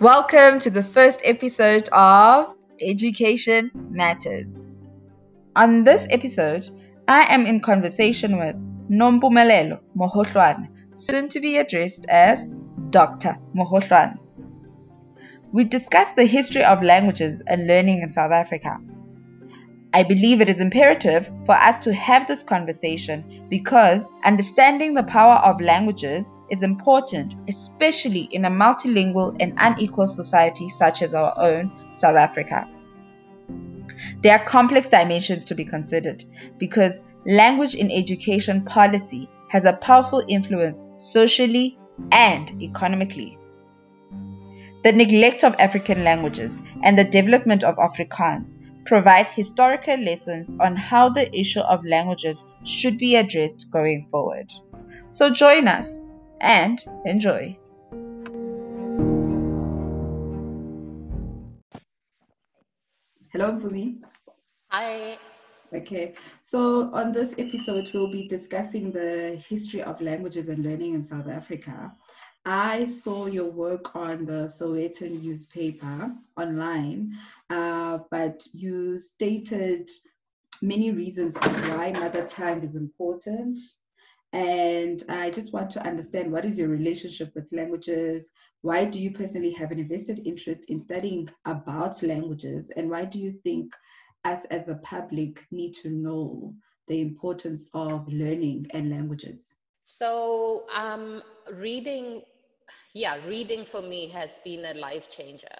Welcome to the first episode of Education Matters. On this episode, I am in conversation with Nompumelelo Mogohlwane, soon to be addressed as Dr. Mogohlwane. We discuss the history of languages and learning in South Africa. I believe it is imperative for us to have this conversation because understanding the power of languages is important, especially in a multilingual and unequal society such as our own, South Africa. There are complex dimensions to be considered because language in education policy has a powerful influence socially and economically. The neglect of African languages and the development of Afrikaans provide historical lessons on how the issue of languages should be addressed going forward. So join us and enjoy. Hello, Mpumi. Hi. Okay, so on this episode, we'll be discussing the history of languages and learning in South Africa. I saw your work on the Sowetan newspaper online, uh, but you stated many reasons why mother tongue is important. And I just want to understand what is your relationship with languages? Why do you personally have an invested interest in studying about languages? And why do you think us as a public need to know the importance of learning and languages? So, um, reading yeah, reading for me has been a life changer.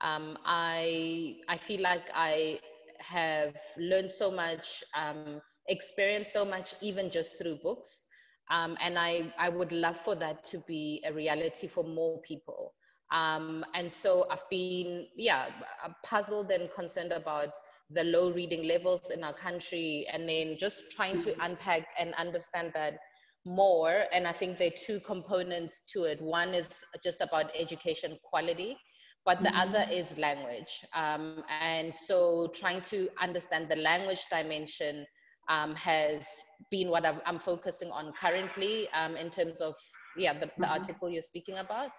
Um, I I feel like I have learned so much, um, experienced so much, even just through books. Um, and I, I would love for that to be a reality for more people. Um, and so I've been, yeah, puzzled and concerned about the low reading levels in our country, and then just trying to unpack and understand that more. And I think there are two components to it. One is just about education quality, but the mm-hmm. other is language. Um, and so trying to understand the language dimension um, has been what i am focusing on currently um, in terms of yeah the, the mm-hmm. article you're speaking about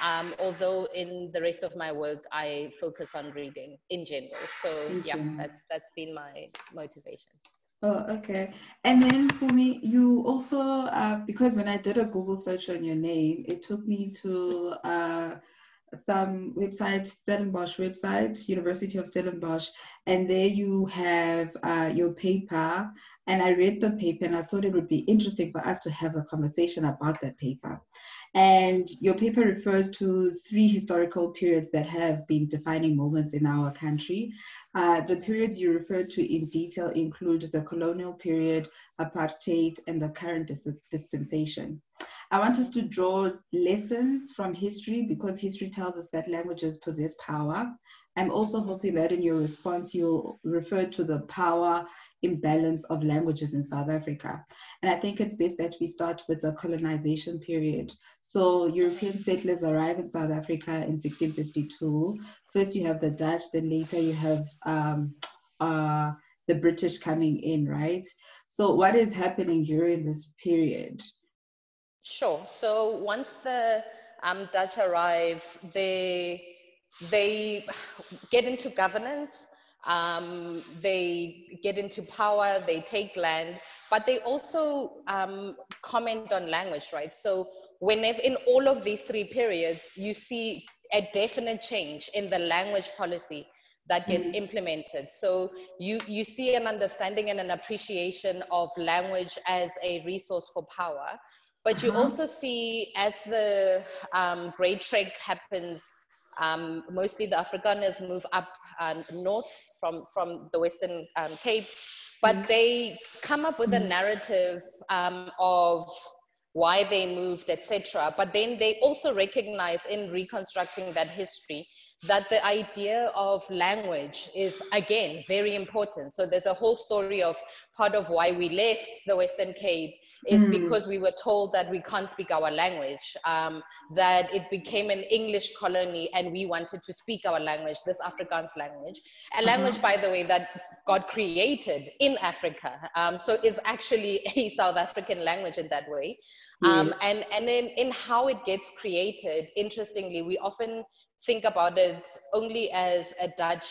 um, although in the rest of my work i focus on reading in general so yeah that's that's been my motivation Oh, okay. And then for me, you also, uh, because when I did a Google search on your name, it took me to uh, some website, Stellenbosch website, University of Stellenbosch, and there you have uh, your paper. And I read the paper and I thought it would be interesting for us to have a conversation about that paper. And your paper refers to three historical periods that have been defining moments in our country. Uh, the periods you refer to in detail include the colonial period, apartheid, and the current dis- dispensation. I want us to draw lessons from history because history tells us that languages possess power. I'm also hoping that in your response, you'll refer to the power imbalance of languages in South Africa. And I think it's best that we start with the colonization period. So European settlers arrive in South Africa in 1652. First you have the Dutch, then later you have um, uh, the British coming in, right? So what is happening during this period? Sure. So once the um, Dutch arrive, they they get into governance um, they get into power, they take land, but they also um, comment on language, right? So whenever in all of these three periods, you see a definite change in the language policy that gets mm-hmm. implemented. So you, you see an understanding and an appreciation of language as a resource for power. But you uh-huh. also see as the um, Great Trek happens, um, mostly the Afrikaners move up uh, north from, from the Western um, Cape, but mm. they come up with a mm. narrative um, of why they moved, etc. But then they also recognize in reconstructing that history that the idea of language is again very important. So there's a whole story of part of why we left the Western Cape is mm. because we were told that we can't speak our language, um, that it became an English colony and we wanted to speak our language, this Afrikaans language, a uh-huh. language, by the way, that God created in Africa. Um, so it's actually a South African language in that way. Um, yes. and, and then in how it gets created, interestingly, we often think about it only as a Dutch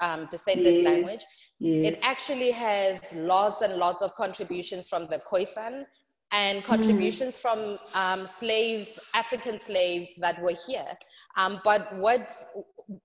um, descended yes. language. Yes. It actually has lots and lots of contributions from the Khoisan and contributions mm. from um, slaves, African slaves that were here. Um, but what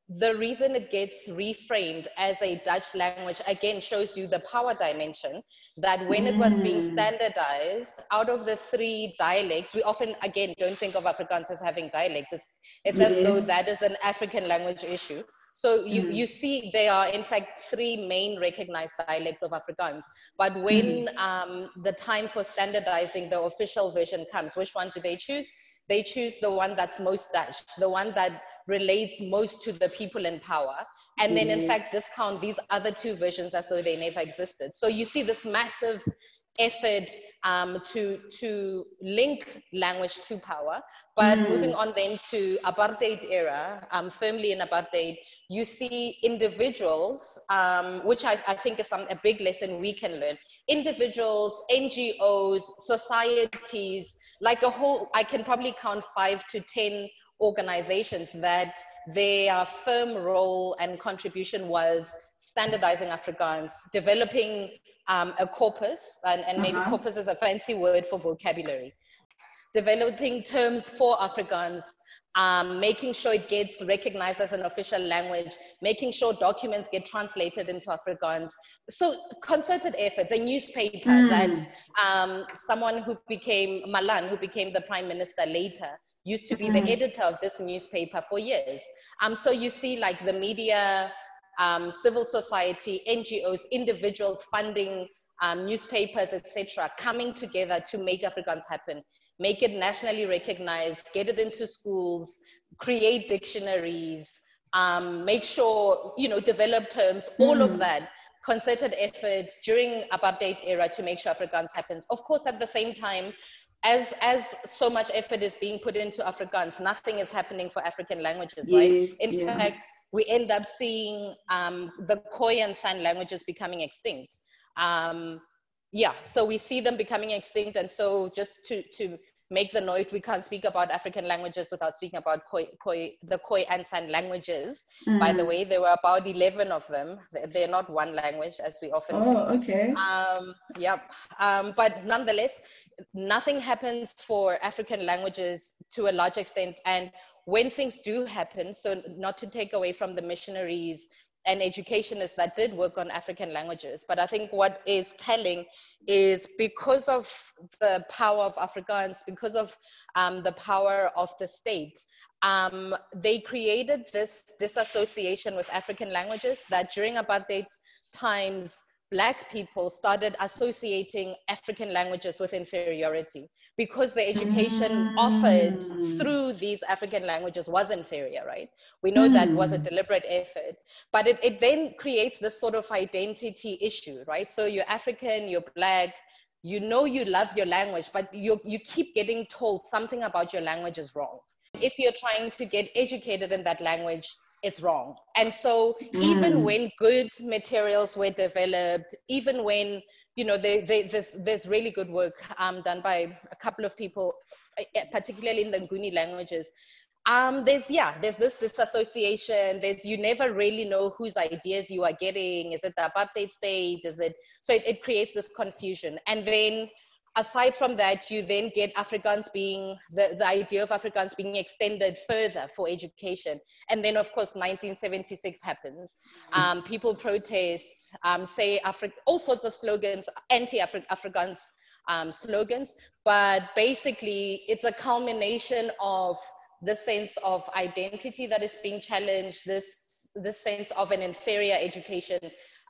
the reason it gets reframed as a Dutch language again shows you the power dimension that when mm. it was being mm. standardized out of the three dialects, we often again don't think of Afrikaans as having dialects. It's, it's yes. as though that is an African language issue. So you, mm. you see there are in fact three main recognized dialects of Afrikaans. But when mm. um, the time for standardizing the official version comes, which one do they choose? They choose the one that's most Dutch, the one that relates most to the people in power. And then in mm-hmm. fact discount these other two versions as though they never existed. So you see this massive effort um, to to link language to power. But mm. moving on then to apartheid era, um, firmly in apartheid, you see individuals, um, which I, I, think is some, a big lesson we can learn. Individuals, NGOs, societies, like a whole, I can probably count five to ten organizations that their firm role and contribution was standardizing Afrikaans, developing um, a corpus, and, and maybe uh-huh. corpus is a fancy word for vocabulary, developing terms for Afrikaans, um, making sure it gets recognized as an official language, making sure documents get translated into Afrikaans. So concerted efforts, a newspaper mm. that um, someone who became, Malan, who became the prime minister later, used to be mm. the editor of this newspaper for years. Um, so you see like the media, um, civil society, NGOs, individuals funding um, newspapers, etc., coming together to make Afrikaans happen, make it nationally recognized, get it into schools, create dictionaries, um, make sure, you know, develop terms, all mm. of that concerted effort during apartheid era to make sure Afrikaans happens. Of course, at the same time, as as so much effort is being put into Afrikaans, nothing is happening for African languages, yes, right? In yeah. fact, we end up seeing um, the Khoi and San languages becoming extinct. Um, yeah, so we see them becoming extinct, and so just to to make the note, we can't speak about African languages without speaking about Khoi, Khoi, the Khoi and San languages. Mm. By the mm. way, there were about 11 of them. They're not one language, as we often oh, say. okay. Um, yep. Um, but nonetheless, nothing happens for African languages to a large extent. And when things do happen, so not to take away from the missionaries and educationists that did work on African languages. But I think what is telling is because of the power of Afrikaans, because of um, the power of the state, um, they created this disassociation with African languages that during apartheid times, black people started associating African languages with inferiority because the education mm. offered through these African languages was inferior, right? We know mm. that was a mm. deliberate effort, but it, it then creates this sort of identity issue, right? So you're African, you're black, you know you love your language, but you, you keep getting told something about your language is wrong. If you're trying to get educated in that language, it's wrong. And so mm. even when good materials were developed, even when you know they, they, there's there's really good work um, done by a couple of people, eh, eh, particularly in the Nguni languages. Um, there's yeah, there's this disassociation. There's you never really know whose ideas you are getting. Is it the apartheid state? Is it so it, it creates this confusion. And then aside from that, you then get Afrikaans being, the, the idea of Afrikaans being extended further for education. And then, of course, 1976 happens. Um, people protest, um, say Afri- all sorts of slogans, anti-Afrikaans um, slogans, but basically it's a culmination of the sense of identity that is being challenged, this, this sense of an inferior education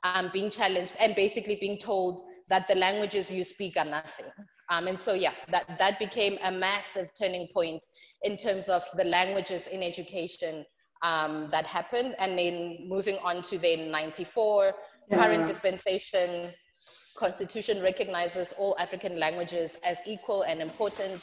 um, being challenged and basically being told that the languages you speak are nothing. Um, and so, yeah, that, that became a massive turning point in terms of the languages in education um, that happened. And then moving on to then 94, yeah. current dispensation, constitution recognizes all African languages as equal and important.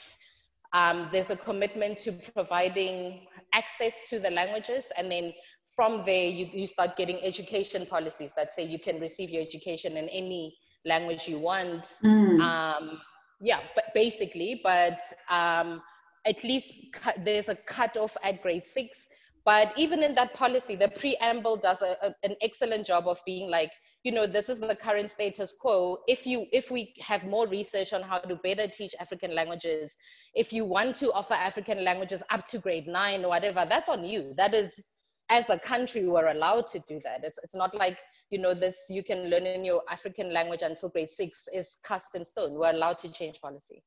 Um, there's a commitment to providing access to the languages and then from there you, you start getting education policies that say you can receive your education in any language you want mm. um, yeah but basically but um, at least cut, there's a cutoff at grade six but even in that policy, the preamble does a, a, an excellent job of being like, you know, this is the current status quo. If you, if we have more research on how to better teach African languages, if you want to offer African languages up to grade nine or whatever, that's on you. That is, as a country, we're allowed to do that. It's, it's not like, you know, this you can learn in your African language until grade six is cast in stone. We're allowed to change policy.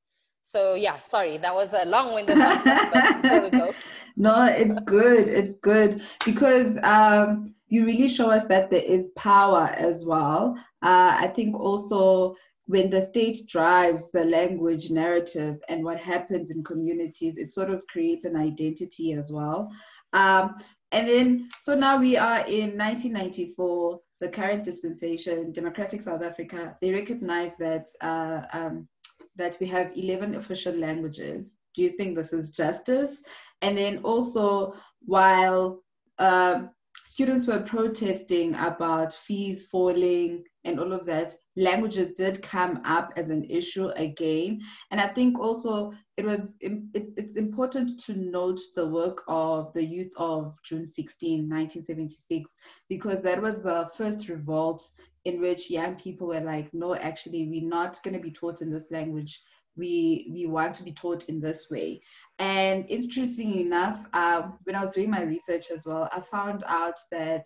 So yeah, sorry, that was a long-winded answer, but there we go. No, it's good. It's good because um, you really show us that there is power as well. Uh, I think also when the state drives the language narrative and what happens in communities, it sort of creates an identity as well. Um, and then, so now we are in 1994, the current dispensation, Democratic South Africa, they recognize that uh, um, that we have 11 official languages. Do you think this is justice? And then also, while uh, students were protesting about fees falling and all of that, languages did come up as an issue again. And I think also it was it's it's important to note the work of the youth of June 16, 1976, because that was the first revolt in which young people were like, no, actually, we're not going to be taught in this language. We we want to be taught in this way. And interestingly enough, uh, when I was doing my research as well, I found out that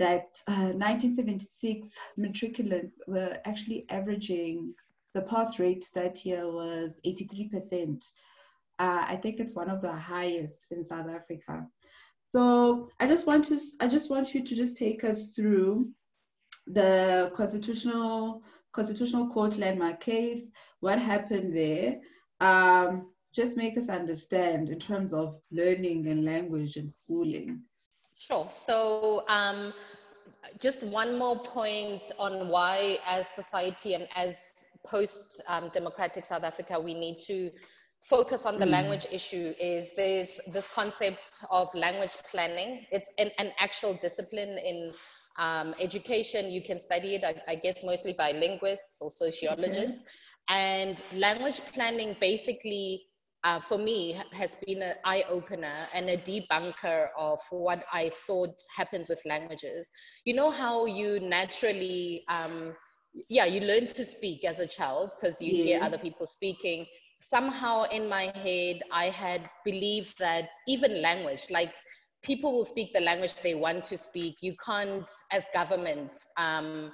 that uh, 1976 matriculants were actually averaging the pass rate that year was 83%. Uh, I think it's one of the highest in South Africa. So I just want to I just want you to just take us through the constitutional constitutional court landmark case, what happened there. Um, just make us understand in terms of learning and language and schooling. Sure. So, um, just one more point on why, as society and as post um, democratic South Africa, we need to focus on the mm. language issue is there's this concept of language planning. It's an, an actual discipline in um, education, you can study it, I, I, guess, mostly by linguists or sociologists. Okay. And language planning basically, uh, for me, has been an eye opener and a debunker of what I thought happens with languages. You know how you naturally, um, yeah, you learn to speak as a child because you yes. hear other people speaking. Somehow in my head, I had believed that even language, like people will speak the language they want to speak. You can't, as government, um,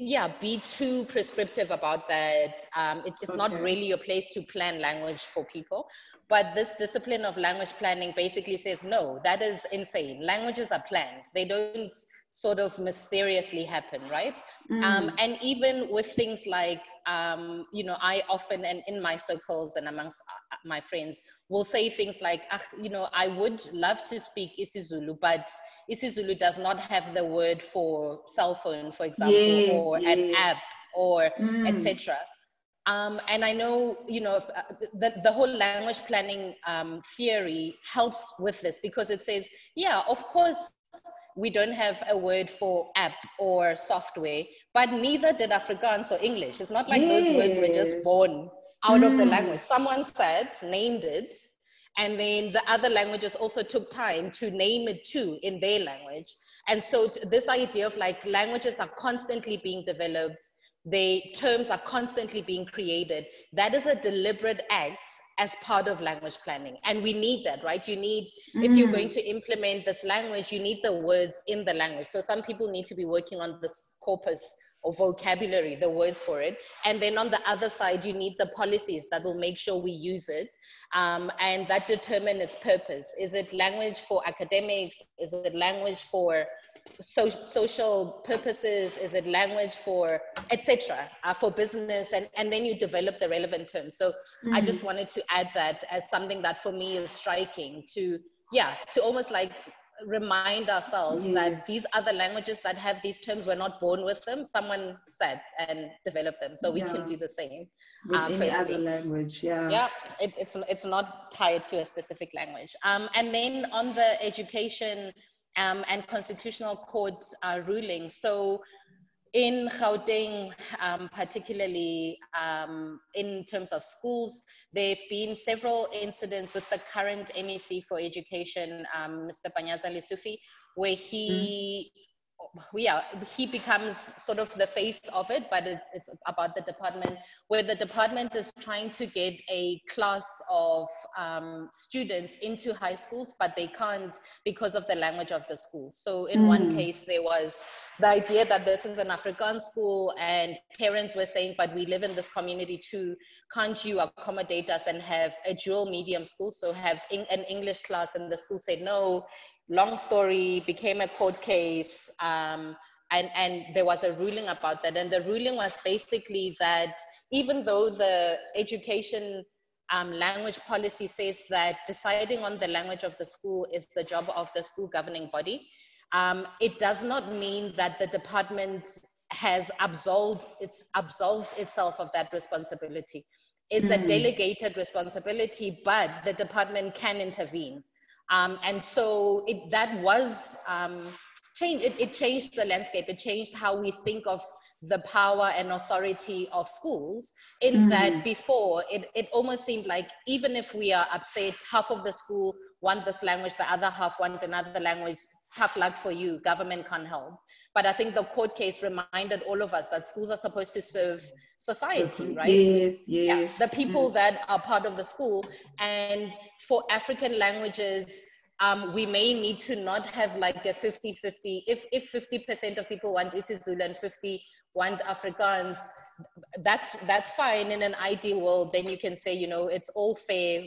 yeah, be too prescriptive about that. Um, it, it's okay. not really your place to plan language for people. But this discipline of language planning basically says, no, that is insane. Languages are planned. They don't sort of mysteriously happen, right? Mm. Um, and even with things like, um, you know, I often, and in my circles and amongst uh, my friends, will say things like, ah, you know, I would love to speak isiZulu, but isiZulu does not have the word for cell phone, for example, yes, or yes. an app, or mm. etc. Um, and I know, you know, uh, the, the whole language planning um, theory helps with this because it says, yeah, of course, we don't have a word for app or software, but neither did Afrikaans or English. It's not like yes. those words were just born out mm. of the mm. language. Someone said, named it, and then the other languages also took time to name it too in their language. And so this idea of like languages are constantly being developed, they terms are constantly being created. That is a deliberate act as part of language planning. And we need that, right? You need, mm. if you're going mm. to implement this language, you need the words in the language. So some people need to be working on this corpus or vocabulary, the words for it. And then on the other side, you need the policies that will make sure we use it um, and that determine its purpose. Is it language for academics? Is it language for so, social purposes? Is it language for etc. Uh, for business? And, and then you develop the relevant terms. So mm-hmm. I just wanted to add that as something that for me is striking to yeah to almost like remind ourselves mm. that these other languages that have these terms we're not born with them someone said and developed them so we yeah. can do the same with uh, any other language yeah yeah it, it's it's not tied to a specific language um, and then on the education um, and constitutional court uh, ruling so in Gauteng, um, particularly um, in terms of schools, there have been several incidents with the current MEC for Education, um, Mr. Panyaza Lesufi, where he mm yeah, he becomes sort of the face of it, but it's, it's about the department where the department is trying to get a class of um, students into high schools, but they can't because of the language of the school. So in mm. one case, there was the idea that this is an Afrikaans school and parents were saying, but we live in this community too. Can't you accommodate us and have a dual medium school? So have in, an English class and the school said, no, long story, became a court case. Um, and, and there was a ruling about that. And the ruling was basically that even though the education um, language policy says that deciding on the language of the school is the job of the school governing body, um, it does not mean that the department has absolved, it's absolved itself of that responsibility. It's mm. a delegated responsibility, but the department can intervene. Um, and so it, that was um, changed, it, it changed the landscape. It changed how we think of the power and authority of schools in mm-hmm. that before it, it almost seemed like even if we are upset half of the school want this language the other half want another language tough luck for you government can't help but i think the court case reminded all of us that schools are supposed to serve society right yes yes yeah, the people mm. that are part of the school and for african languages um, we may need to not have like a 50 50 if if 50% of people want isiZulu and 50 want Afrikaans that's that's fine in an ideal world then you can say you know it's all fair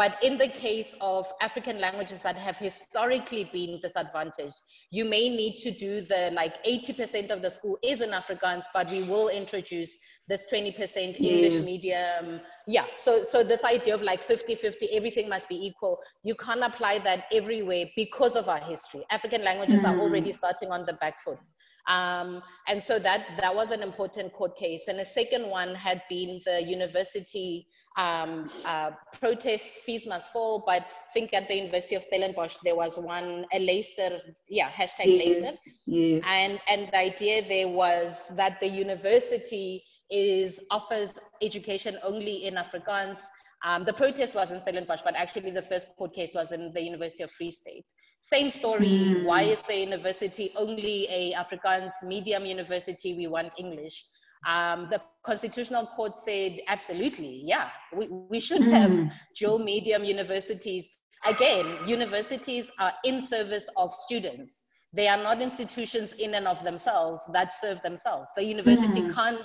but in the case of African languages that have historically been disadvantaged, you may need to do the like 80% of the school is in Afrikaans, but we will introduce this 20% English medium. Yeah, so, so this idea of like 50 50, everything must be equal, you can't apply that everywhere because of our history. African languages mm. are already starting on the back foot. Um, and so that that was an important court case. And a second one had been the university um, uh, protests, fees must fall. But I think at the University of Stellenbosch, there was one, a Luister, yeah, hashtag yes, Luister. Yes. And, and the idea there was that the university is offers education only in Afrikaans. Um, the protest was in Stellenbosch, but actually the first court case was in the University of Free State. Same story. Mm. Why is the university only a Afrikaans medium university? We want English. Um, the Constitutional Court said, absolutely, yeah, we, we should mm. have dual medium universities. Again, universities are in service of students. They are not institutions in and of themselves that serve themselves. The university mm. can't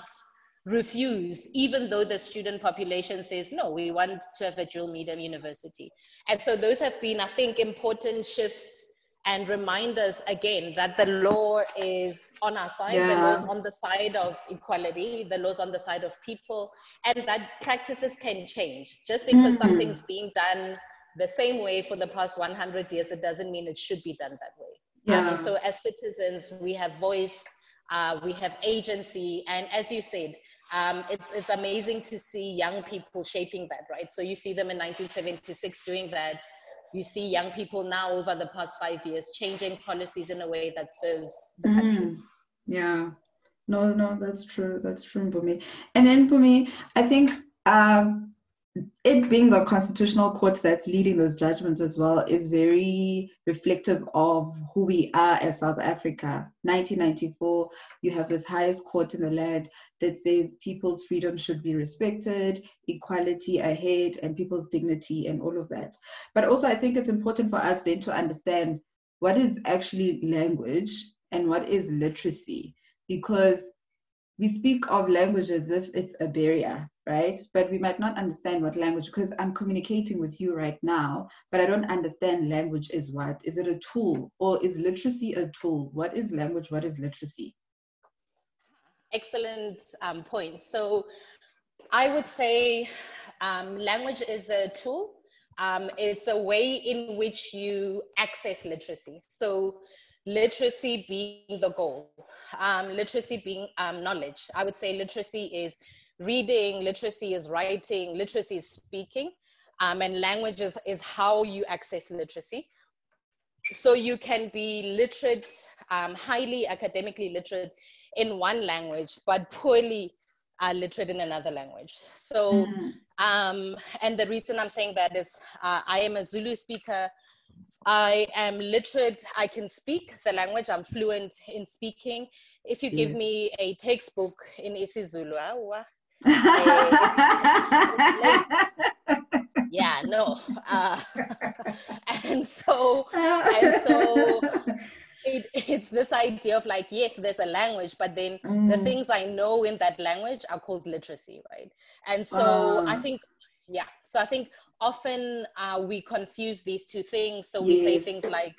refuse, even though the student population says, no, we want to have a dual medium university. And so those have been, I think, important shifts and reminders again that the law is on our side, yeah. the law is on the side of equality, the law is on the side of people, and that practices can change. Just because mm-hmm. something's being done the same way for the past 100 years, it doesn't mean it should be done that way. Yeah. Um, so, as citizens, we have voice, uh, we have agency, and as you said, um, it's, it's amazing to see young people shaping that, right? So, you see them in 1976 doing that you see young people now over the past five years changing policies in a way that serves the mm, country. Yeah. No, no, that's true. That's true for me. And then for me, I think um, it being the constitutional court that's leading those judgments as well is very reflective of who we are as South Africa. 1994, you have this highest court in the land that says people's freedom should be respected, equality ahead, and people's dignity, and all of that. But also, I think it's important for us then to understand what is actually language and what is literacy, because we speak of language as if it's a barrier right? But we might not understand what language, because I'm communicating with you right now, but I don't understand language is what? Is it a tool or is literacy a tool? What is language? What is literacy? Excellent um, point. So I would say um, language is a tool. Um, it's a way in which you access literacy. So literacy being the goal, um, literacy being um, knowledge. I would say literacy is reading, literacy is writing, literacy is speaking, um, and language is, is how you access literacy. so you can be literate, um, highly academically literate in one language, but poorly uh, literate in another language. So, mm. um, and the reason I'm saying that is uh, I am a Zulu speaker. I am literate. I can speak the language. I'm fluent in speaking. If you give me a textbook in isiZulu, uh, yeah, no. Uh, and so, and so it, it's this idea of like, yes, there's a language, but then mm. the things I know in that language are called literacy, right? And so uh. I think, yeah, so I think often uh, we confuse these two things. So we yes. say things like,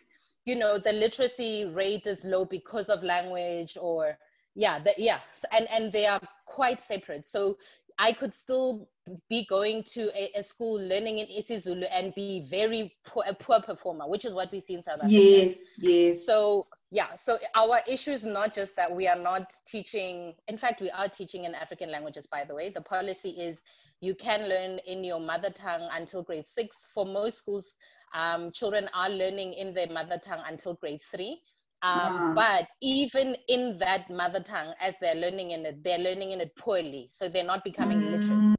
you know, the literacy rate is low because of language or yeah, the, yeah, and and they are quite separate. So I could still be going to a, a school learning in isiZulu and be very poor, a poor performer, which is what we see in South Africa. Yes, yes. So yeah, so our issue is not just that we are not teaching. In fact, we are teaching in African languages. By the way, the policy is you can learn in your mother tongue until grade six. For most schools, um, children are learning in their mother tongue until grade three. Um, But even in that mother tongue, as they're learning in it, they're learning in it poorly. So they're not becoming mm. literate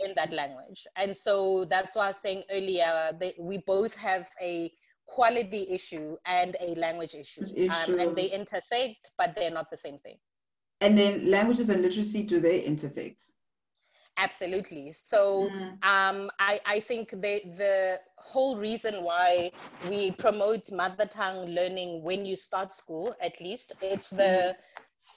in that language. And so that's why I was saying earlier that we both have a quality issue and a language issue. issue. Um, and they intersect, but they're not the same thing. And then languages and literacy, do they intersect? Absolutely. So mm. um, I, I think the, the whole reason why we promote mother tongue learning when you start school, at least, it's the mm.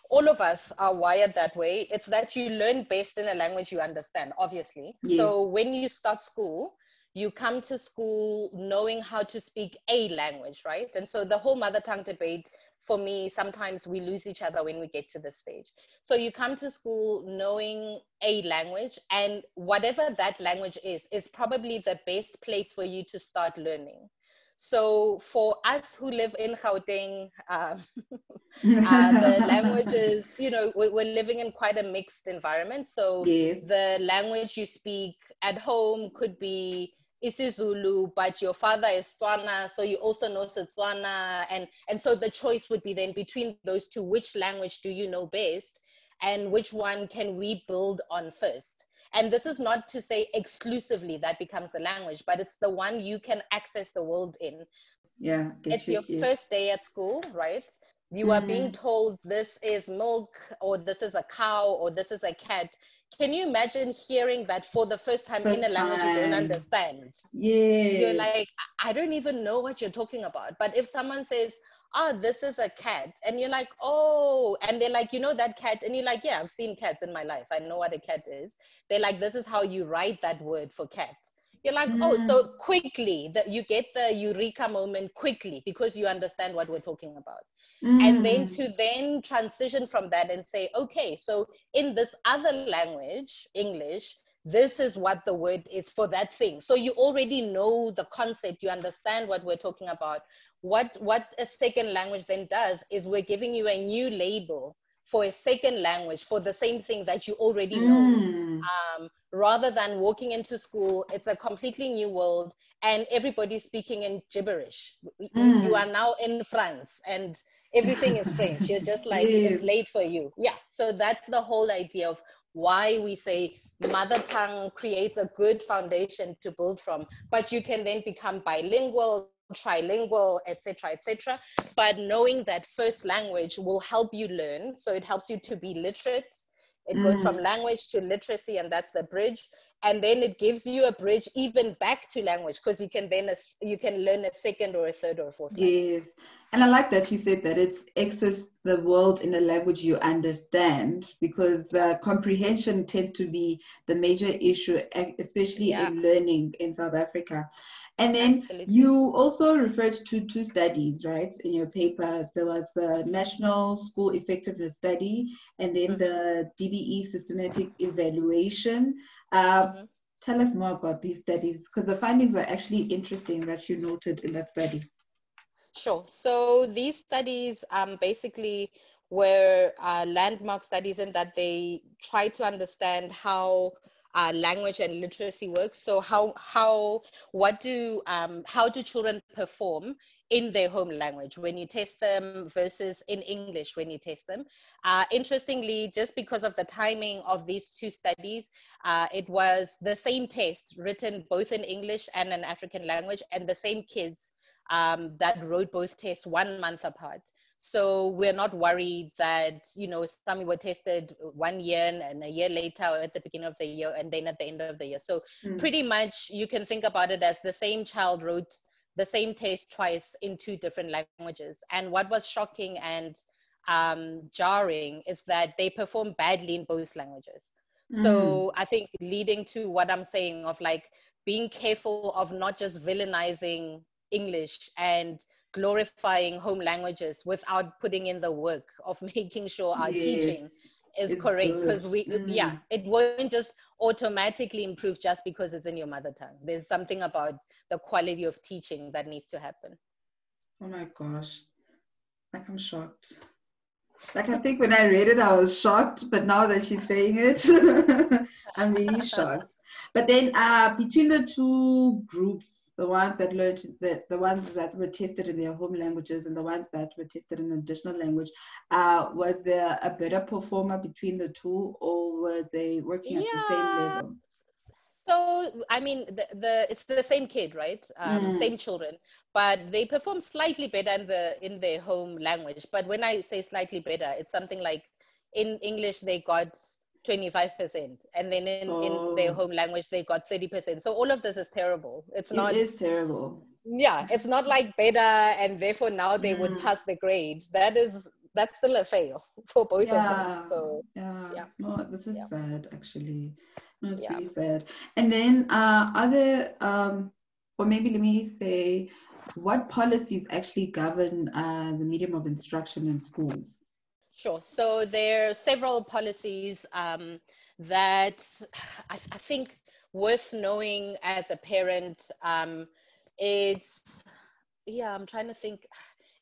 all of us are wired that way. It's that you learn best in a language you understand, obviously. Yes. So when you start school, you come to school knowing how to speak a language, right? And so the whole mother tongue debate for me, sometimes we lose each other when we get to this stage. So you come to school knowing a language, and whatever that language is, is probably the best place for you to start learning. So for us who live in Gauteng, um, uh, the languages, you know, we're, we're, living in quite a mixed environment. So yes. the language you speak at home could be isiZulu, but your father is Tswana, so you also know Setswana, and and so the choice would be then between those two, which language do you know best, and which one can we build on first? And this is not to say exclusively that becomes the language, but it's the one you can access the world in. Yeah, it's you, your yeah. first day at school, right? You mm-hmm. are being mm-hmm. told this is milk, or this is a cow, or this is a cat can you imagine hearing that for the first time first in a language time. you don't understand? Yeah. You're like, I don't even know what you're talking about. But if someone says, oh, this is a cat, and you're like, oh, and they're like, you know that cat, and you're like, yeah, I've seen cats in my life. I know what a cat is. They're like, this is how you write that word for cat. You're like, mm. oh, so mm. quickly that you get the eureka moment quickly because you understand what we're talking about. Mm. And then mm. to then transition from that and say, okay, so in this other language, English, this is what the word is for that thing. So you already know the concept, you understand what we're talking about. What what a second language then does is we're giving you a new label for a second language for the same thing that you already know. Mm. Um, rather than walking into school, it's a completely new world and everybody's speaking in gibberish. Mm. You are now in France and everything is French. You're just like, yes. it's late for you. Yeah. So that's the whole idea of why we say mother tongue creates a good foundation to build from, but you can then become bilingual, trilingual, etc., etc. But knowing that first language will help you learn. So it helps you to be literate. It mm. goes from language to literacy, and that's the bridge and then it gives you a bridge even back to language because you can then you can learn a second or a third or a fourth language. yes and i like that you said that it's access the world in a language you understand because the comprehension tends to be the major issue especially yeah. in learning in south africa and then Absolutely. you also referred to two studies, right, in your paper. There was the National School Effectiveness Study and then mm-hmm. the DBE Systematic Evaluation. Uh, mm-hmm. Tell us more about these studies because the findings were actually interesting that you noted in that study. Sure. So these studies um, basically were uh, landmark studies in that they try to understand how uh, language and literacy work. So how how what do um, how do children perform in their home language when you test them versus in English when you test them? Uh, interestingly, just because of the timing of these two studies, uh, it was the same test written both in English and an African language, and the same kids um, that wrote both tests one month apart. So we're not worried that, you know, some were tested one year and a year later or at the beginning of the year and then at the end of the year. So mm. pretty much you can think about it as the same child wrote the same test twice in two different languages. And what was shocking and um, jarring is that they performed badly in both languages. Mm. So I think leading to what I'm saying of like being careful of not just villainizing English and glorifying home languages without putting in the work of making sure our yes. teaching is it's correct. because we mm. yeah it won't just automatically improve just because it's in your mother tongue. There's something about the quality of teaching that needs to happen. Oh my gosh. Like i'm shocked. Like i think when i read it i was shocked but now that she's saying it i'm really shocked. But then uh between the two groups the ones that learned the, the ones that were tested in their home languages and the ones that were tested in additional language uh, was there a better performer between the two or were they working at the same level? So i mean the, the it's the same kid right? Um, mm. same children but they perform slightly better in the in their home language. But when i say slightly better it's something like in english they got 25% and then in, oh. in their oh. home language they got 30% so all of this is terrible it's not it is terrible yeah it's not like better and therefore now they mm. would pass the grade that is that's still a fail for both yeah. of them so yeah, yeah. no this is yeah. sad actually no it's yeah. really sad and then uh other um or maybe let me say what policies actually govern uh, the medium of instruction in schools Sure. So there are several policies um, that I, I, think worth knowing as a parent. Um, it's yeah, I'm trying to think.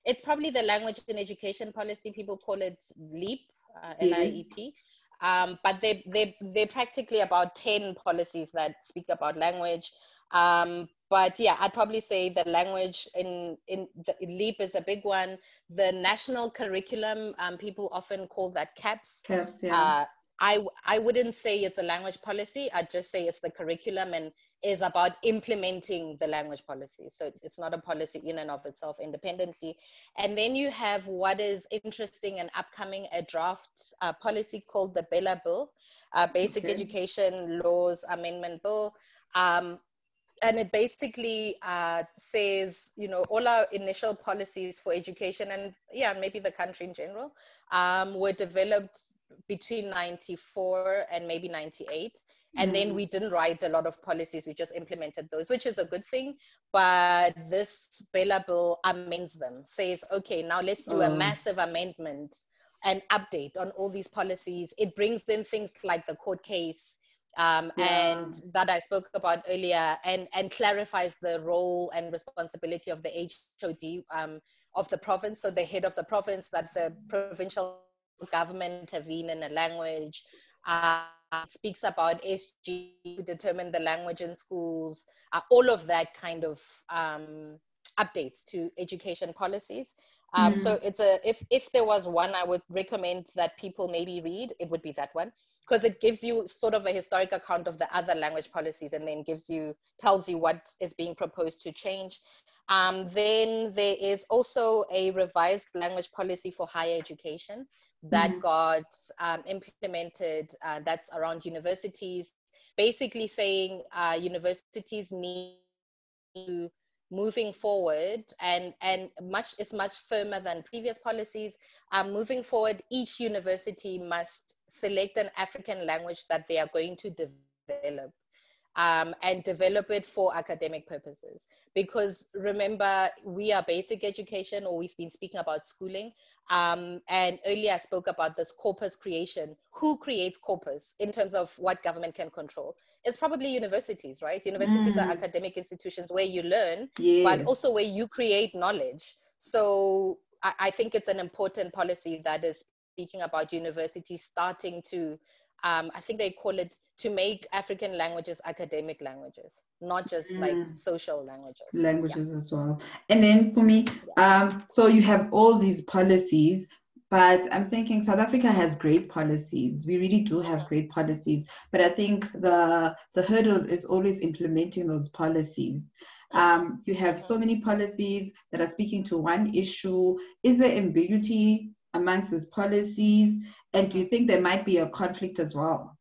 It's probably the language and education policy. People call it LEAP, uh, L-I-E-P. Um, but they they they're practically about ten policies that speak about language. Um, but yeah, I'd probably say the language in in the LEAP is a big one. The national curriculum, um, people often call that CAPS. CAPS, yeah. Uh, I I wouldn't say it's a language policy. I'd just say it's the curriculum and is about implementing the language policy. So it's not a policy in and of itself independently. And then you have what is interesting and upcoming a draft uh, policy called the BELA Bill, uh, Basic okay. Education Laws Amendment Bill. Um, and it basically uh, says, you know, all our initial policies for education and yeah, maybe the country in general um, were developed between 94 and maybe 98. And then mm. we didn't write a lot of policies, we just implemented those, which is a good thing. But this BELA bill amends them, says, okay, now let's do a oh. massive amendment and update on all these policies. It brings in things like the court case, um, yeah. and that I spoke about earlier, and, and clarifies the role and responsibility of the HOD um, of the province, so the head of the province, that the provincial government intervene in a language, uh, speaks about SG to determine the language in schools, uh, all of that kind of um, updates to education policies. Um, mm. So it's a if if there was one I would recommend that people maybe read, it would be that one because it gives you sort of a historic account of the other language policies and then gives you tells you what is being proposed to change. Um, then there is also a revised language policy for higher education that mm-hmm. got um, implemented. Uh, that's around universities, basically saying uh, universities need to moving forward and and much is much firmer than previous policies. Um, moving forward each university must select an african language that they are going to develop um, and develop it for academic purposes because remember we are basic education or we've been speaking about schooling um, and earlier I spoke about this corpus creation. Who creates corpus in terms of what government can control? It's probably universities, right? Universities mm. are academic institutions where you learn, yes. but also where you create knowledge. So I, I think it's an important policy that is speaking about universities starting to um, I think they call it to make African languages academic languages, not just mm. like social languages. Languages yeah. as well. And then for me, yeah. um, so you have all these policies, but I'm thinking South Africa has great policies. We really do have mm-hmm. great policies, but I think the the hurdle is always implementing those policies. Um, you have so many policies that are speaking to one issue. Is there ambiguity amongst these policies? And do you think there might be a conflict as well?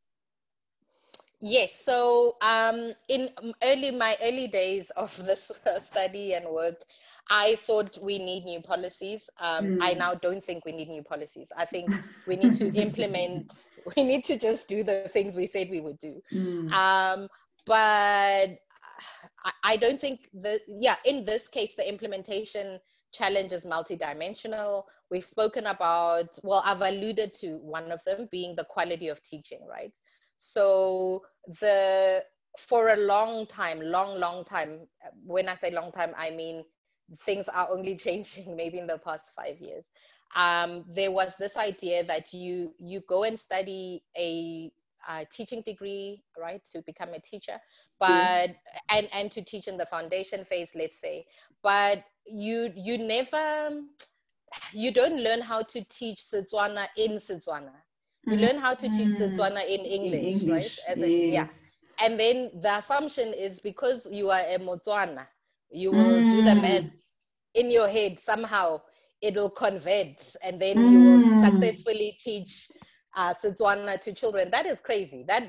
Yes. So um, in early my early days of this study and work, I thought we need new policies. Um, mm. I now don't think we need new policies. I think we need to implement. We need to just do the things we said we would do. Mm. Um, but I, don't think that, yeah, in this case, the implementation challenge is multidimensional. We've spoken about, well, I've alluded to one of them being the quality of teaching, right? So the for a long time, long, long time, when I say long time, I mean things are only changing maybe in the past five years. Um, there was this idea that you you go and study a, a teaching degree, right, to become a teacher, but yes. and and to teach in the foundation phase let's say but you you never you don't learn how to teach Setswana in Setswana you mm-hmm. learn how to teach mm. Setswana in English, in English right As yes. a, yeah and then the assumption is because you are a Motswana you will mm. do the mm. maths in your head somehow it'll convert and then mm. you will mm. successfully teach uh, Setswana to children that is crazy that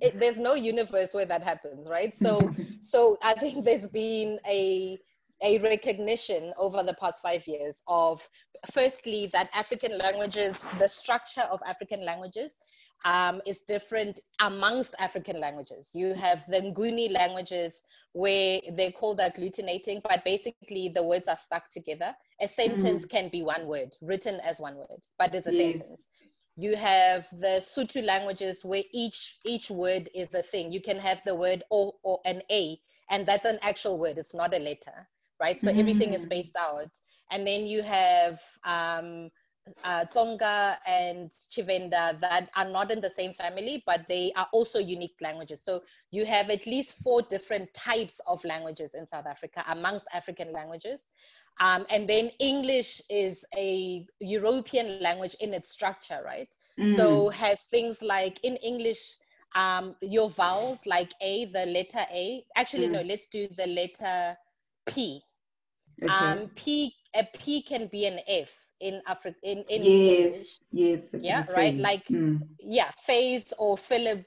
it, there's no universe where that happens, right? So, so I think there's been a a recognition over the past five years of firstly that African languages, the structure of African languages um, is different amongst African languages. You have the Nguni languages where they call that agglutinating, but basically the words are stuck together. A sentence mm. can be one word, written as one word, but it's a yes. sentence you have the Sotho languages where each each word is a thing. You can have the word or or an a, and that's an actual word. It's not a letter, right? So mm-hmm. everything is spaced out. And then you have um, uh, Tsonga and Tshivenda that are not in the same family, but they are also unique languages. So you have at least four different types of languages in South Africa amongst African languages. Um, and then English is a European language in its structure, right? Mm. So has things like in English, um, your vowels like A, the letter A. Actually, mm. no, let's do the letter P. Okay. Um, P a P can be an F in Africa in, in yes, English. Yes. Yeah, right. Like mm. yeah, phase or Philip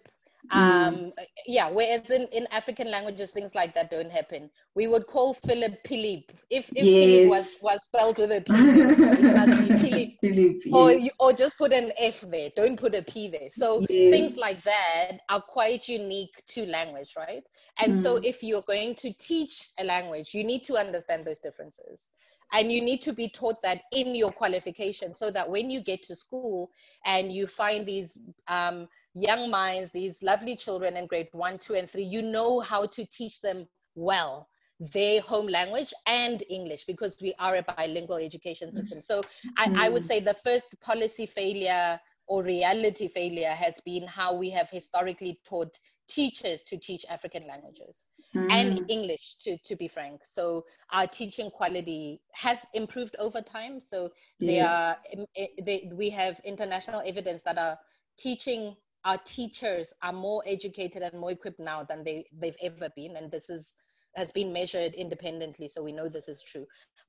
Mm. Um, yeah, whereas in, in African languages, things like that don't happen. We would call Philip Philip. If, if yes. Philip was, was spelled with a P, it must be Philip. Philip or, yes. or just put an F there. Don't put a P there. So yes. things like that are quite unique to language, right? And mm. so if you're going to teach a language, you need to understand those differences and you need to be taught that in your qualification so that when you get to school and you find these um, young minds, these lovely children in grade one, two, and three, you know how to teach them well their home language and English because we are a bilingual education system. So I, I, would mm. say the first policy failure or reality failure has been how we have historically taught teachers to teach African languages mm. and English, to, to be frank. So our teaching quality has improved over time. So they are, they, we have international evidence that our teaching our teachers are more educated and more equipped now than they, they've ever been. And this is has been measured independently, so we know this is true.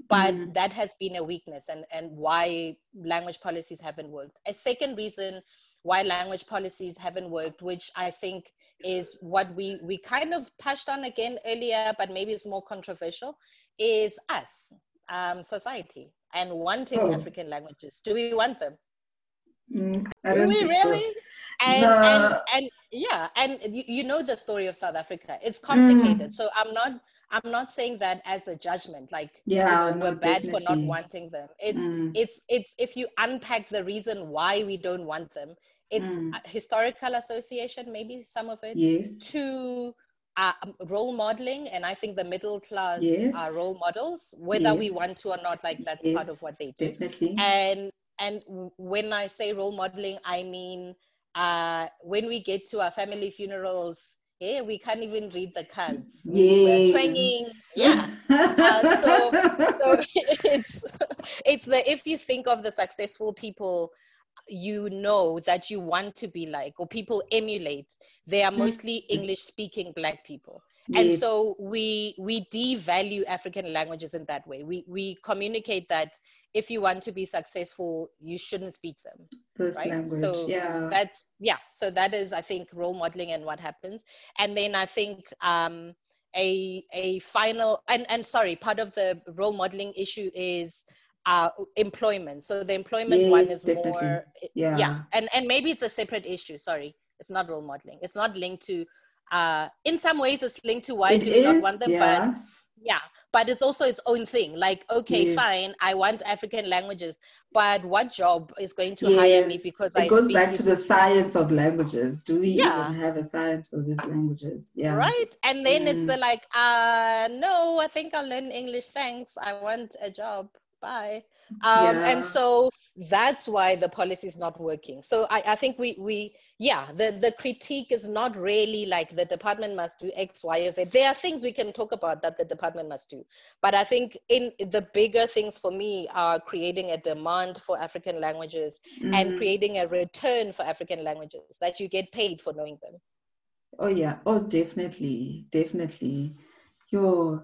But mm. that has been a weakness and, and why language policies haven't worked. A second reason why language policies haven't worked, which I think is what we, we kind of touched on again earlier, but maybe it's more controversial, is us, um, society, and wanting oh. African languages. Do we want them? Mm, do we really? So. And, and and yeah, and you, you know the story of South Africa. It's complicated. Mm. So I'm not I'm not saying that as a judgment, like yeah, you know, we're bad definitely. for not wanting them. It's mm. it's it's if you unpack the reason why we don't want them, it's mm. historical association, maybe some of it. Yes. To uh, role modeling, and I think the middle class yes. are role models, whether yes. we want to or not. Like that's yes. part of what they do. Definitely. And and when I say role modeling, I mean uh, when we get to our family funerals, yeah, we can't even read the cards. Yeah. We're training. Yeah. Uh, so, so it's it's the if you think of the successful people you know that you want to be like or people emulate they are mostly Mm-hmm. english speaking black people and Yes. so we we devalue african languages in that way we we communicate that if you want to be successful you shouldn't speak them this right? language, So yeah. that's yeah so that is i think role modeling and what happens and then i think um a a final and and sorry part of the role modeling issue is uh employment so the employment one is definitely. more yeah. yeah and and maybe it's a separate issue sorry it's not role modeling it's not linked to uh in some ways it's linked to why It do we not want them yeah. but yeah but it's also its own thing like okay Yes. fine i want african languages but what job is going to hire me Yes. because it i goes back to the science of languages. Do we Yeah. even have a science for these languages? Yeah. right and then it's Mm. the like uh no i think i'll learn english thanks i want a job bye um Yeah. and so that's why the policy is not working so i i think we we yeah the the critique is not really like the department must do x y or z there are things we can talk about that the department must do but i think in the bigger things for me are creating a demand for african languages and Mm. creating a return for african languages that you get paid for knowing them Oh yeah. Oh, definitely, definitely. Yo,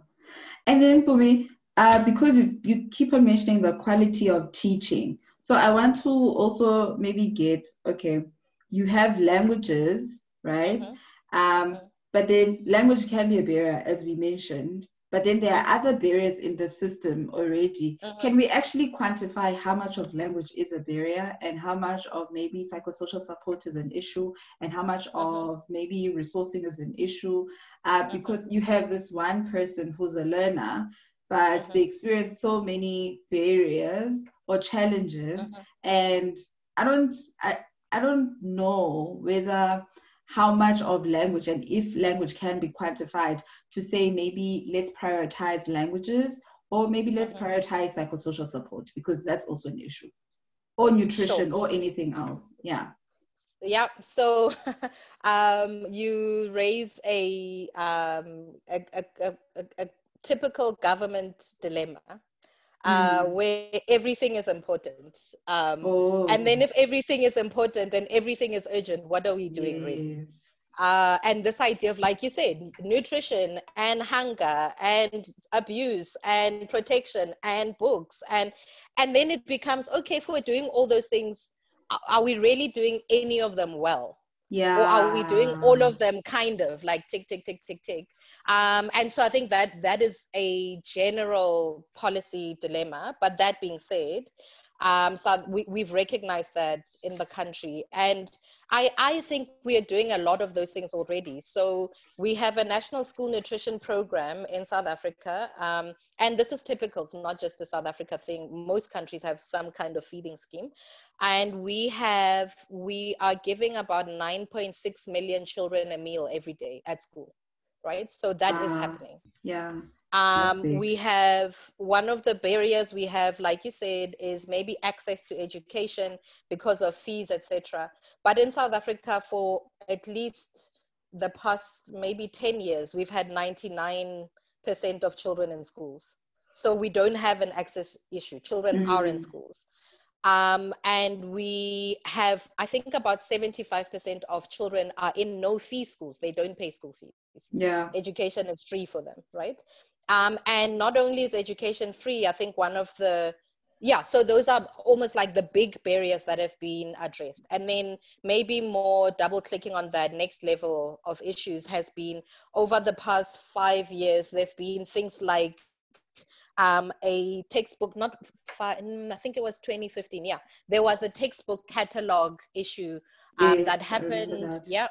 and then for me, uh, because you you keep on mentioning the quality of teaching, so I want to also maybe get okay. You have languages, right? Mhm. Um, but then language can be a barrier, as we mentioned. But then there are other barriers in the system already. Mhm. Can we actually quantify how much of language is a barrier and how much of maybe psychosocial support is an issue and how much Mhm. of maybe resourcing is an issue? Uh, Mhm. because you have this one person who's a learner, but Mhm. they experience so many barriers or challenges, Mhm. and I don't, I, I don't know whether how much of language and if language can be quantified to say maybe let's prioritize languages or maybe let's Mhm. prioritize psychosocial support because that's also an issue or nutrition Sure. or anything else yeah yeah so um, you raise a, um, a, a, a, a, a typical government dilemma uh, Mm. where everything is important um, oh. and then if everything is important and everything is urgent what are we doing really? Uh, and this idea of like you said nutrition and hunger and abuse and protection and books and and then it becomes okay if we're doing all those things are we really doing any of them well yeah or are we doing all of them kind of like tick tick tick tick tick? Um, and so i think that that is a general policy dilemma. But that being said um, so we, we've recognized that in the country. And I, I think we are doing a lot of those things already. So we have a national school nutrition program in south africa um, and this is typical. It's not just a south africa thing. Most countries have some kind of feeding scheme. And we have we are giving about 9.6 million children a meal every day at school right? So that is Ah. happening. Yeah um, we have one of the barriers we have like you said is maybe access to education because of fees etc but in south africa for at least the past maybe 10 years we've had 99% of children in schools. So we don't have an access issue. Children are in Mm. schools. Um, and we have i think about 75% of children are in no fee schools. They don't pay school fees. Yeah. Education is free for them, right? Um, and not only is education free, I think one of the yeah, so those are almost like the big barriers that have been addressed. And then maybe more double clicking on that next level of issues has been over the past five years, there have been things like um, a textbook, not five, I think it was 2015. Yeah, there was a textbook catalog issue um, Yes, that happened. that. Yeah.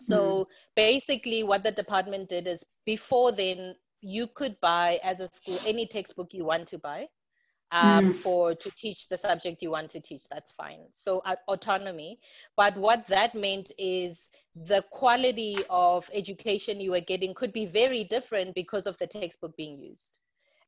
So basically, what the department did is before then, you could buy as a school any textbook you want to buy um, Mm. for to teach the subject you want to teach. That's fine. So uh, autonomy. But what that meant is the quality of education you were getting could be very different because of the textbook being used.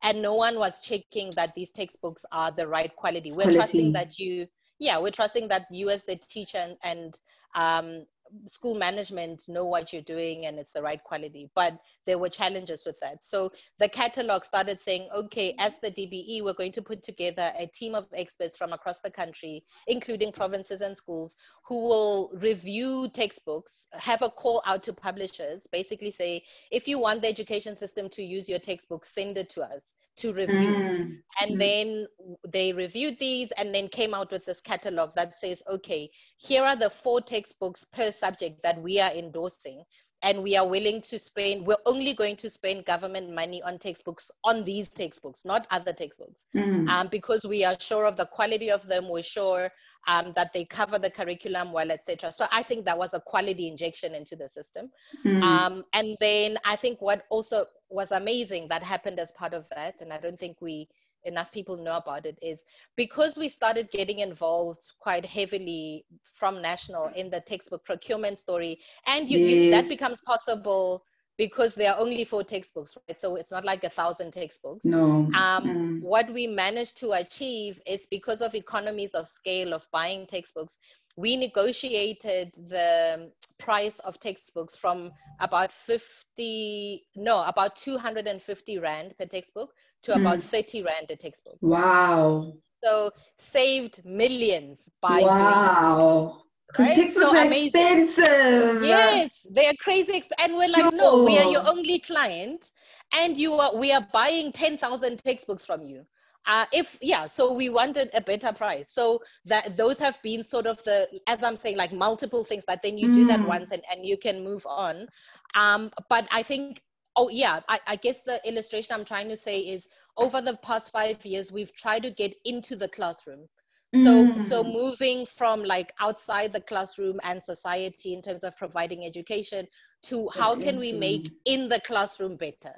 And no one was checking that these textbooks are the right quality. We're trusting that you yeah, we're trusting that you as the teacher and, and um, school management know what you're doing and it's the right quality but there were challenges with that. So the catalog started saying okay as the dbe we're going to put together a team of experts from across the country including provinces and schools who will review textbooks have a call out to publishers basically say if you want the education system to use your textbook send it to us to review. Mm. And mm. then they reviewed these and then came out with this catalog that says, okay, here are the four textbooks per subject that we are endorsing and we are willing to spend we're only going to spend government money on textbooks on these textbooks not other textbooks mm. um, because we are sure of the quality of them we're sure um, that they cover the curriculum well etc so i think that was a quality injection into the system mm. um, and then i think what also was amazing that happened as part of that and i don't think we enough people know about it is because we started getting involved quite heavily from national in the textbook procurement story and you, yes. you, that becomes possible because there are only four textbooks right so it's not like a thousand textbooks no um, mm. what we managed to achieve is because of economies of scale of buying textbooks we negotiated the price of textbooks from about 50 no about 250 rand per textbook to mm. about 30 rand a textbook wow so saved millions by wow. doing Right? Textbooks so are amazing. expensive. Yes, they are crazy, exp- and we're like, no. no, we are your only client, and you are. We are buying ten thousand textbooks from you uh, if yeah so we wanted a better price so that those have been sort of the as i'm saying like multiple things that then you mm. do that mm. once and, and you can move on um, but i think oh yeah I, I guess the illustration i'm trying to say is over the past five years we've tried to get into the classroom so mm. so moving from like outside the classroom and society in terms of providing education to how can we make in the classroom better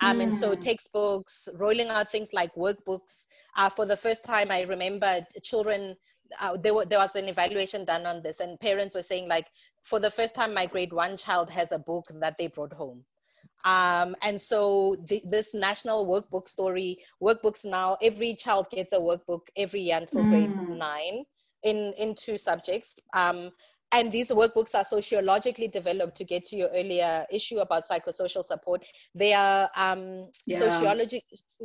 um, mm. And so textbooks, rolling out things like workbooks. Uh, for the first time, I remember children, uh, there, were, there was an evaluation done on this and parents were saying like, for the first time, my grade one child has a book that they brought home. Um, and so the, this national workbook story, workbooks now, every child gets a workbook every year until mm. grade nine in, in two subjects. Um, and these workbooks are sociologically developed to get to your earlier issue about psychosocial support they are um, yeah. sociology,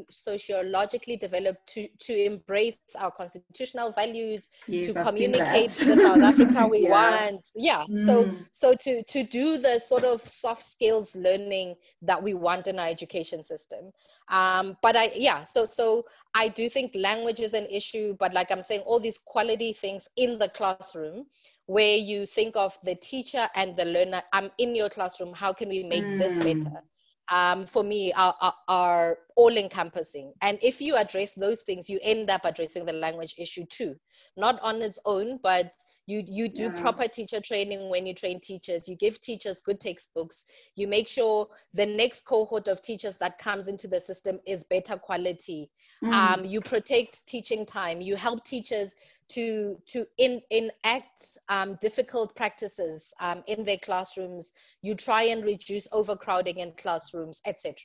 sociologically developed to, to embrace our constitutional values yes, to I've communicate the south africa we yeah. want yeah mm. so so to to do the sort of soft skills learning that we want in our education system um, but i yeah so so i do think language is an issue but like i'm saying all these quality things in the classroom where you think of the teacher and the learner i'm in your classroom how can we make mm. this better? Um, for me are, are, are all encompassing and if you address those things you end up addressing the language issue too. Not on its own but you you do yeah. proper teacher training when you train teachers. You give teachers good textbooks. You make sure the next cohort of teachers that comes into the system is better quality. Mm. um, you protect teaching time. You help teachers to to in, enact um, difficult practices um, in their classrooms you try and reduce overcrowding in classrooms etc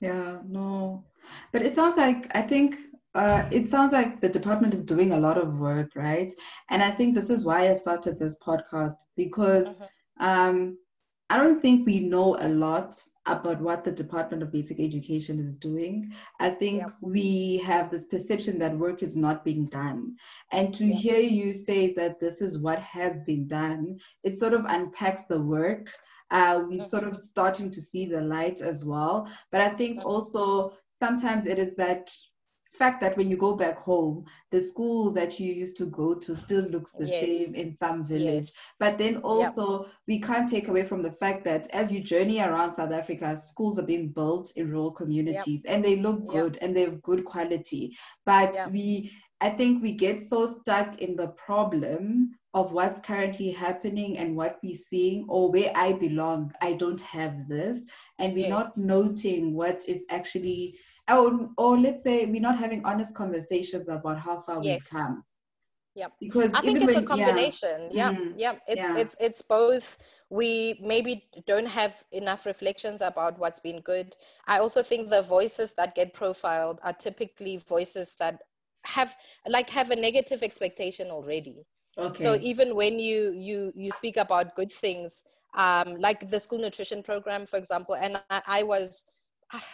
yeah no. But it sounds like i think uh, it sounds like the department is doing a lot of work right? And i think this is why i started this podcast because uh-huh. um, I don't think we know a lot about what the Department of Basic Education is doing. I think yep. we have this perception that work is not being done. And to yep. hear you say that this is what has been done, it sort of unpacks the work. Uh, we're mm-hmm. sort of starting to see the light as well. But I think mm-hmm. also sometimes it is that fact that when you go back home, the school that you used to go to still looks the yes. same in some village. Yes. But then also, yep. we can't take away from the fact that as you journey around South Africa, schools are being built in rural communities yep. and they look good yep. and they have good quality. But we, I think we get so stuck in the problem of what's currently happening and what we're seeing or where I belong, I don't have this. And we're yes. not noting what is actually or, or let's say we're not having honest conversations about how far yes. we've come yeah because i think it's when, a combination yeah yeah, mm, yeah. it's yeah. it's it's both we maybe don't have enough reflections about what's been good i also think the voices that get profiled are typically voices that have like have a negative expectation already okay. so even when you you you speak about good things um, like the school nutrition program for example and i, I was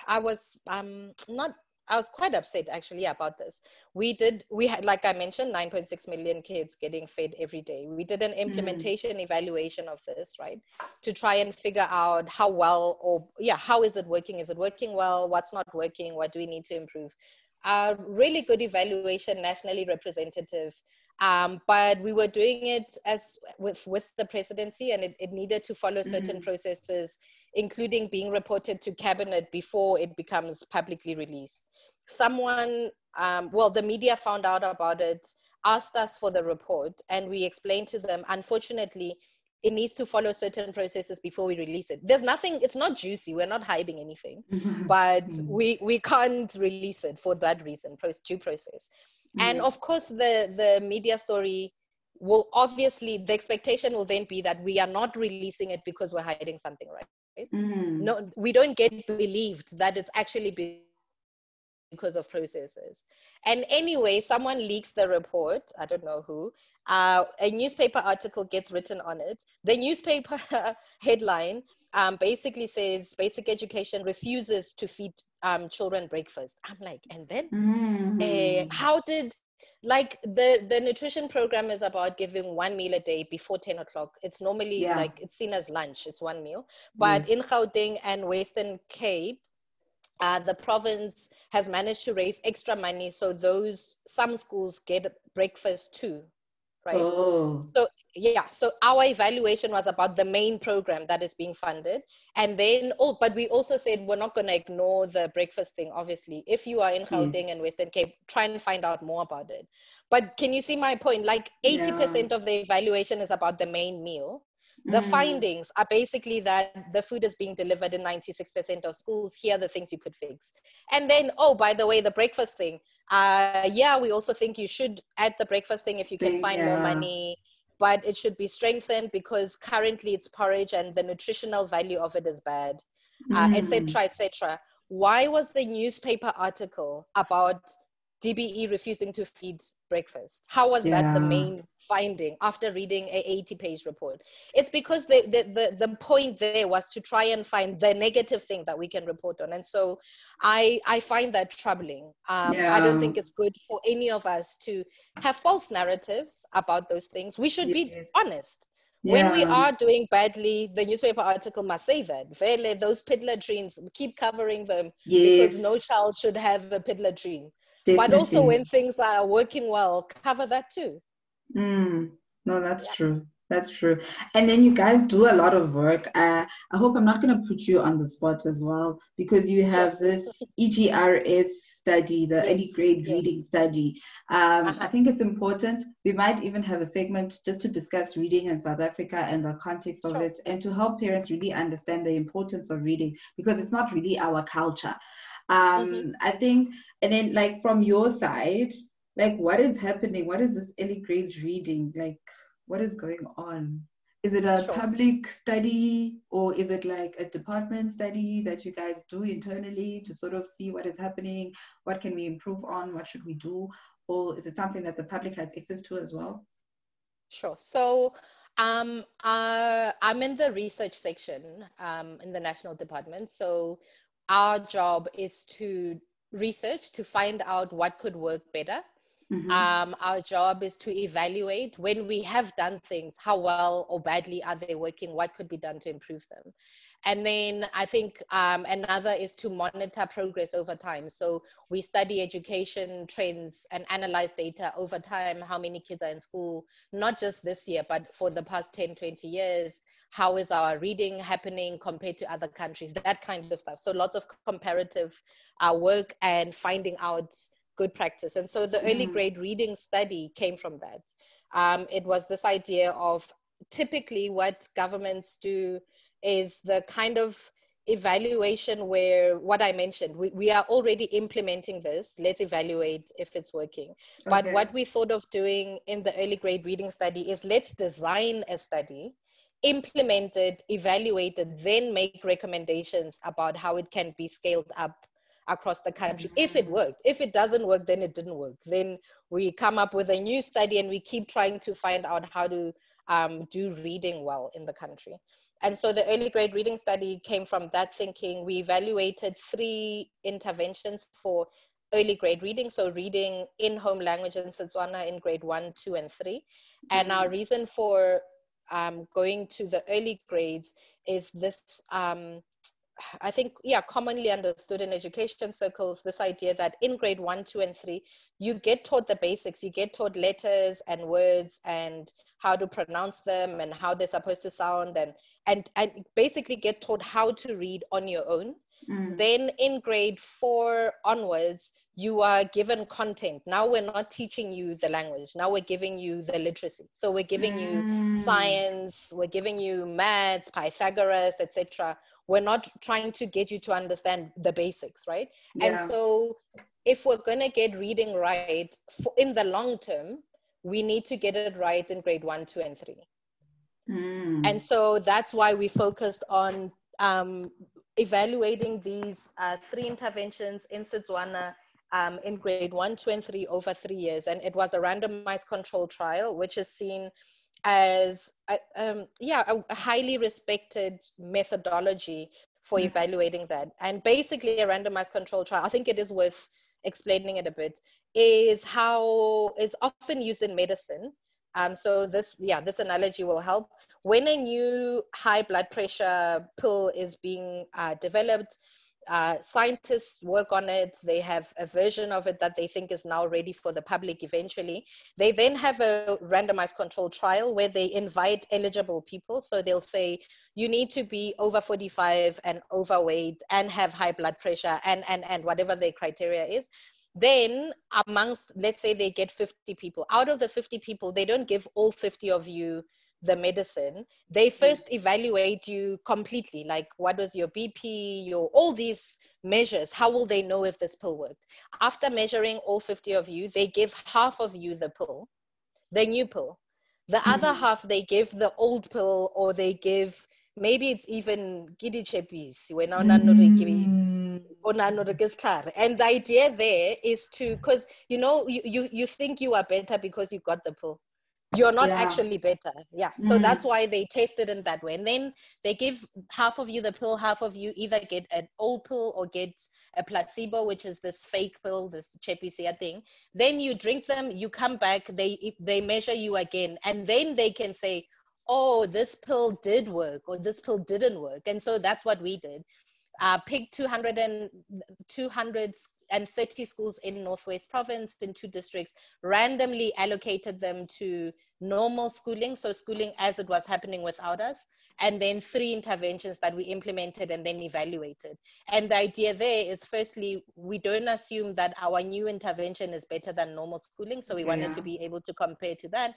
i was um, not I was quite upset actually about this. We did, we had, like I mentioned, 9.6 million kids getting fed every day. We did an mm. implementation mm. evaluation of this, right? To try and figure out how well or, yeah, how is it working? Is it working well? What's not working? What do we need to improve? A really good evaluation, nationally representative. Um, but we were doing it as with with the presidency, and it, it needed to follow certain mm-hmm. processes, including being reported to cabinet before it becomes publicly released someone, um, well, the media found out about it, asked us for the report, and we explained to them, unfortunately, it needs to follow certain processes before we release it. There's nothing, it's not juicy, we're not hiding anything, but mm. we, we can't release it for that reason, due process. Mm. And of course, the, the media story will obviously, the expectation will then be that we are not releasing it because we're hiding something, right? Mm. No, we don't get believed that it's actually because of processes. And anyway, someone leaks the report, I don't know who, uh, a newspaper article gets written on it. The newspaper headline um, basically says basic education refuses to feed um, children breakfast. I'm like, and then mm-hmm. uh, how did like the the nutrition program is about giving one meal a day before 10 o'clock it's normally yeah. like it's seen as lunch it's one meal but in gauteng and western cape uh, the province has managed to raise extra money so those some schools get breakfast too right oh. so yeah so our evaluation was about the main program that is being funded and then oh but we also said we're not going to ignore the breakfast thing obviously if you are in gauteng and western cape try and find out more about it but can you see my point like 80% yeah. of the evaluation is about the main meal the mm. findings are basically that the food is being delivered in 96% of schools. Here are the things you could fix. And then, oh, by the way, the breakfast thing. Uh, yeah, we also think you should add the breakfast thing if you can find yeah. more money, but it should be strengthened because currently it's porridge and the nutritional value of it is bad, etc., uh, etc. Et Why was the newspaper article about DBE refusing to feed breakfast. How was yeah. that the main finding after reading a 80 page report? It's because the, the, the, the point there was to try and find the negative thing that we can report on. And so I, I find that troubling. Um, yeah. I don't think it's good for any of us to have false narratives about those things. We should yes. be honest. Yeah. When we are doing badly, the newspaper article must say that. Vele, those pit latrines, keep covering them yes. because no child should have a pit latrine. Definitely. But also when things are working well, cover that too. Mm, no, that's yeah. true. That's true. And then you guys do a lot of work. Uh, I hope I'm not going to put you on the spot as well because you have this EGRS study, the yes. early grade yes. reading study. Um, uh-huh. I think it's important. We might even have a segment just to discuss reading in South Africa and the context of sure. it and to help parents really understand the importance of reading because it's not really our culture. Um, mm-hmm. I think, and then like from your side, like what is happening? What is this early grade reading? Like, what is going on? Is it a sure. public study or is it like a department study that you guys do internally to sort of see what is happening? What can we improve on? What should we do? Or is it something that the public has access to as well? Sure. So um, uh, I'm in the research section um, in the national department. So our job is to research to find out what could work better. Mm-hmm. Um, our job is to evaluate when we have done things, how well or badly are they working, what could be done to improve them. And then I think um, another is to monitor progress over time. So we study education trends and analyze data over time, how many kids are in school, not just this year, but for the past 10, 20 years. How is our reading happening compared to other countries? That kind of stuff. So lots of comparative uh, work and finding out good practice. And so the mm. early grade reading study came from that. Um, it was this idea of typically what governments do is the kind of evaluation where what I mentioned, we, we are already implementing this. Let's evaluate if it's working. Okay. But what we thought of doing in the early grade reading study is let's design a study, implement evaluated, then make recommendations about how it can be scaled up across the country. If it worked. If it doesn't work then it didn't work. Then we come up with a new study and we keep trying to find out how to um, do reading well in the country. And so the early grade reading study came from that thinking. We evaluated three interventions for early grade reading. So reading in home language in Setswana in grade one two and 3 mm-hmm. and our reason for um, going to the early grades is this um, I think, yeah, commonly understood in education circles, this idea that in grade one, two, and three, you get taught the basics. You get taught letters and words and how to pronounce them and how they're supposed to sound and and and basically get taught how to read on your own. Mm. Then in grade four onwards, you are given content. Now we're not teaching you the language. Now we're giving you the literacy. So we're giving mm. you science, we're giving you maths, Pythagoras, etc. We're not trying to get you to understand the basics, right? Yeah. And so if we're going to get reading right for, in the long term, we need to get it right in grade one, two, and three. Mm. And so that's why we focused on um, evaluating these uh, three interventions in Setswana um, in grade one, two, and three over three years. And it was a randomized control trial, which is seen as a, um, yeah, a, highly respected methodology for mm-hmm. evaluating that. And basically a randomized control trial, I think it is worth explaining it a bit, is how is often used in medicine. Um, so this, yeah, this analogy will help. When a new high blood pressure pill is being uh, developed, uh, scientists work on it. They have a version of it that they think is now ready for the public eventually. They then have a randomized control trial where they invite eligible people. So they'll say, you need to be over 45 and overweight and have high blood pressure and, and, and whatever their criteria is. Then, amongst, let's say they get 50 people, out of the 50 people, they don't give all 50 of you the medicine, they hmm. first evaluate you completely. Like, what was your BP, your all these measures? How will they know if this pill worked? After measuring all 50 of you, they give half of you the pill, the new pill. The mm-hmm. other half, they give the old pill, or they give maybe it's even giddy cheppies when mm. and the idea there is to because you know you, you you think you are better because you got the pill you're not yeah. actually better. Yeah. So mm. that's why they test it in that way. And then they give half of you the pill half of you either get an old pill or get a placebo which is this fake pill this chepisia thing. Then you drink them you come back they they measure you again. And then they can say oh this pill did work or this pill didn't work. And so that's what we did. Uh, picked 200 and 230 schools in Northwest Province in two districts, randomly allocated them to normal schooling, so schooling as it was happening without us, and then three interventions that we implemented and then evaluated. And the idea there is firstly, we don't assume that our new intervention is better than normal schooling, so we wanted yeah. to be able to compare to that.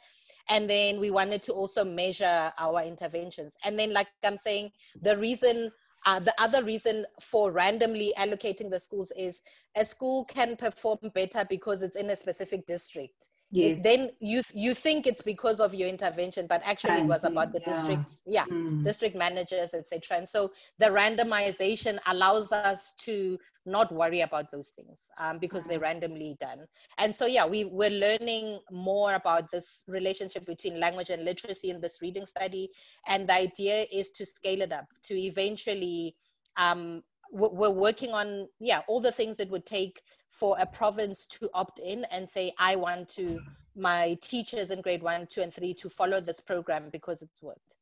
And then we wanted to also measure our interventions. And then, like I'm saying, the reason uh, the other reason for randomly allocating the schools is a school can perform better because it's in a specific district. Yes. Then you you think it's because of your intervention, but actually it was about the yeah. district, yeah, mm. district managers, etc. And so the randomization allows us to not worry about those things um, because they're randomly done. And so, yeah, we, we're learning more about this relationship between language and literacy in this reading study. And the idea is to scale it up to eventually, um, we're working on, yeah, all the things it would take for a province to opt in and say, I want to, my teachers in grade one, two, and three to follow this program because it's worked.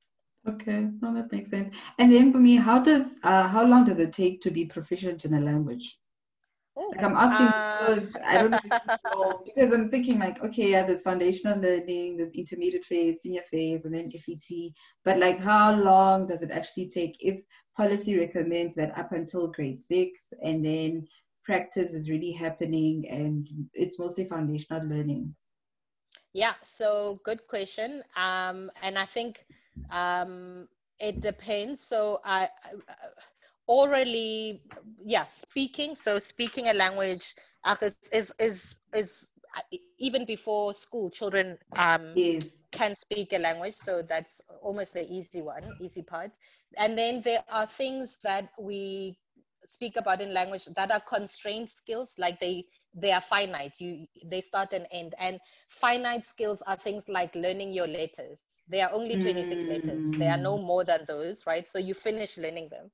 Okay, no, that makes sense. And then for me, how does uh, how long does it take to be proficient in a language? Ooh, like I'm asking uh... because I don't know because I'm thinking like okay yeah there's foundational learning there's intermediate phase senior phase and then FET but like how long does it actually take if policy recommends that up until grade six and then practice is really happening and it's mostly foundational learning yeah so good question um, and I think um, it depends. So I, I orally, yeah, speaking. So speaking a language is is is, is even before school, children um, yes. can speak a language. So that's almost the easy one, easy part. And then there are things that we speak about in language that are constrained skills like they they are finite you they start and end and finite skills are things like learning your letters there are only 26 mm. letters there are no more than those right so you finish learning them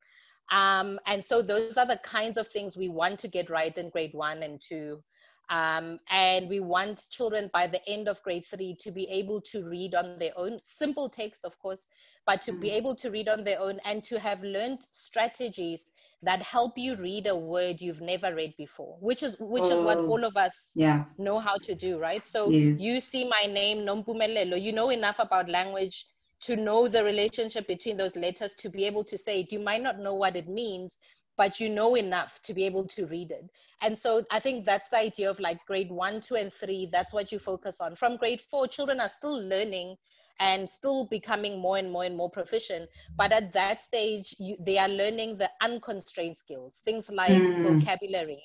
um, and so those are the kinds of things we want to get right in grade one and two um, and we want children by the end of grade three to be able to read on their own, simple text, of course, but to mm. be able to read on their own and to have learned strategies that help you read a word you've never read before, which is which oh, is what oh, all of us yeah. know how to do, right? So yes. you see my name, Nompumelelo, you know enough about language to know the relationship between those letters to be able to say it. You might not know what it means, but you know enough to be able to read it. And so I think that's the idea of like grade one, two, and three. That's what you focus on. From grade four, children are still learning and still becoming more and more and more proficient. But at that stage, you, they are learning the unconstrained skills, things like mm. vocabulary.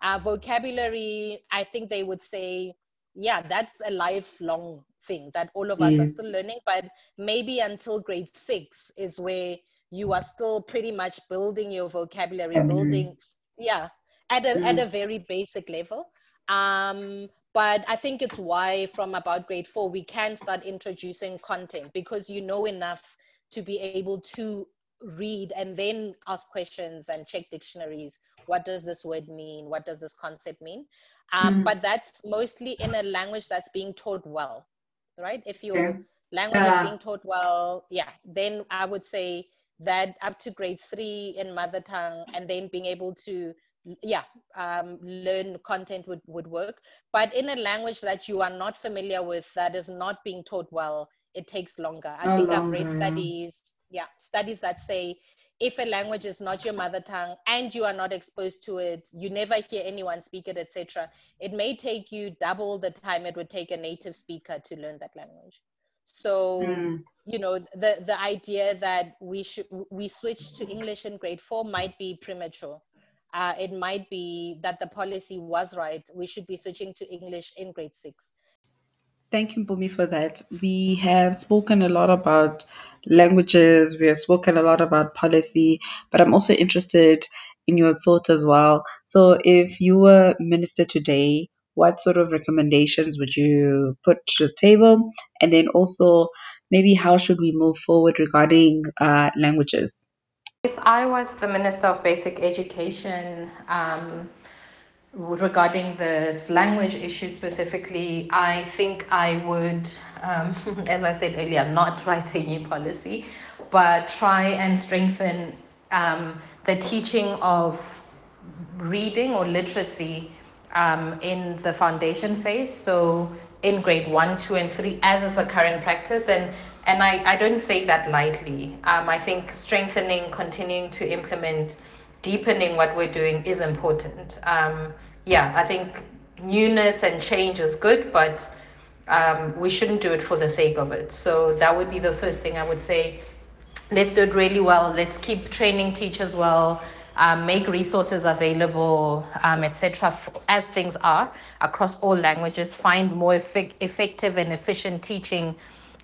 Uh, vocabulary, I think they would say, yeah, that's a lifelong thing that all of us yes. are still learning. But maybe until grade six is where you are still pretty much building your vocabulary, mm-hmm. building, yeah, at a, mm. at a very basic level. Um, but I think it's why from about grade four, we can start introducing content because you know enough to be able to read and then ask questions and check dictionaries. What does this word mean? What does this concept mean? Um, mm. But that's mostly in a language that's being taught well, right? If your yeah. language uh, is being taught well, yeah, then I would say that up to grade three in mother tongue and then being able to yeah um, learn content would, would work. But in a language that you are not familiar with that is not being taught well it takes longer. I think longer. i've read studies yeah studies that say if a language is not your mother tongue and you are not exposed to it you never hear anyone speak it etc it may take you double the time it would take a native speaker to learn that language so mm. you know the the idea that we should we switch to English in grade four might be premature. Uh, it might be that the policy was right. We should be switching to English in grade six. Thank you, Mpumi, for that. We have spoken a lot about languages, we have spoken a lot about policy, but I'm also interested in your thoughts as well. So, if you were minister today, what sort of recommendations would you put to the table? And then also, maybe how should we move forward regarding uh, languages? If I was the Minister of Basic Education, um, regarding this language issue specifically, I think I would, um, as I said earlier, not write a new policy, but try and strengthen um, the teaching of reading or literacy um, in the foundation phase. So in grade one, two, and three, as is the current practice. And and I, I don't say that lightly. Um, I think strengthening, continuing to implement, deepening what we're doing is important. Um, yeah, I think newness and change is good, but um, we shouldn't do it for the sake of it. So that would be the first thing I would say. Let's do it really well. Let's keep training teachers well um, make resources available, um, etc., as things are across all languages, find more effect- effective and efficient teaching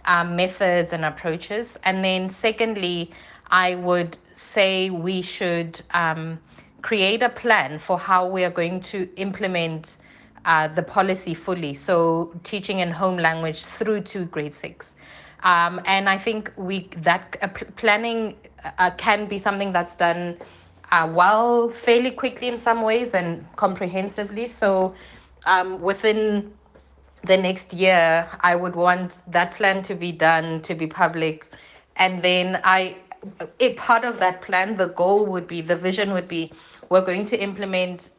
um, methods and approaches. And then, secondly, I would say we should um, create a plan for how we are going to implement uh, the policy fully. So, teaching in home language through to grade six. Um, and I think we that uh, planning uh, can be something that's done uh, well fairly quickly in some ways and comprehensively. So um, within the next year, I would want that plan to be done, to be public. And then I, a part of that plan, the goal would be, the vision would be, we're going to implement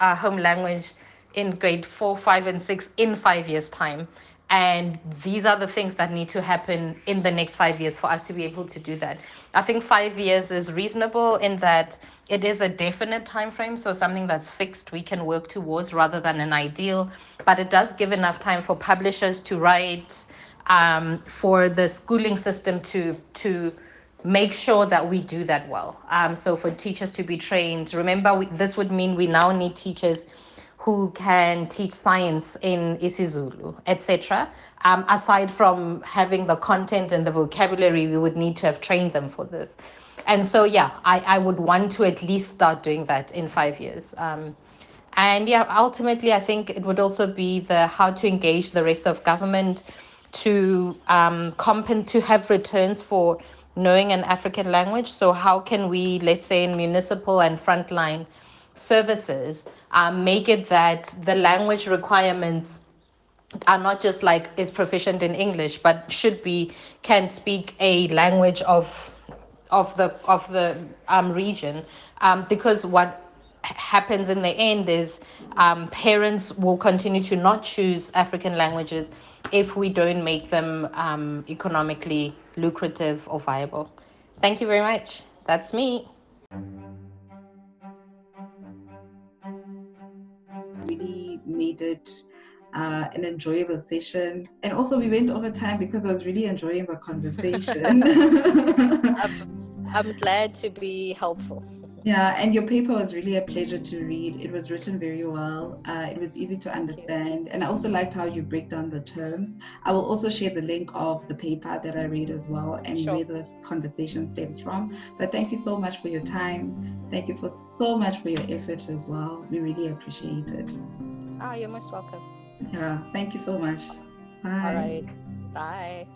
our home language in grade four, five, and six in five years' time. And these are the things that need to happen in the next five years for us to be able to do that. I think five years is reasonable in that it is a definite time frame, so something that's fixed we can work towards rather than an ideal. But it does give enough time for publishers to write, um, for the schooling system to to make sure that we do that well. Um, so for teachers to be trained, remember we, this would mean we now need teachers who can teach science in isiZulu, etc. Um, aside from having the content and the vocabulary, we would need to have trained them for this. and so yeah I, I would want to at least start doing that in five years um, and yeah ultimately i think it would also be the how to engage the rest of government to um, compen- to have returns for knowing an african language so how can we let's say in municipal and frontline services um, make it that the language requirements are not just like is proficient in english but should be can speak a language of of the of the um, region um, because what happens in the end is um, parents will continue to not choose African languages if we don't make them um, economically lucrative or viable. Thank you very much. That's me. Made it uh, an enjoyable session. And also, we went over time because I was really enjoying the conversation. I'm, I'm glad to be helpful. Yeah, and your paper was really a pleasure to read. It was written very well. Uh, it was easy to understand. And I also liked how you break down the terms. I will also share the link of the paper that I read as well and sure. where this conversation stems from. But thank you so much for your time. Thank you for so much for your effort as well. We really appreciate it. Ah, you're most welcome. Yeah, thank you so much. Bye. All right. Bye.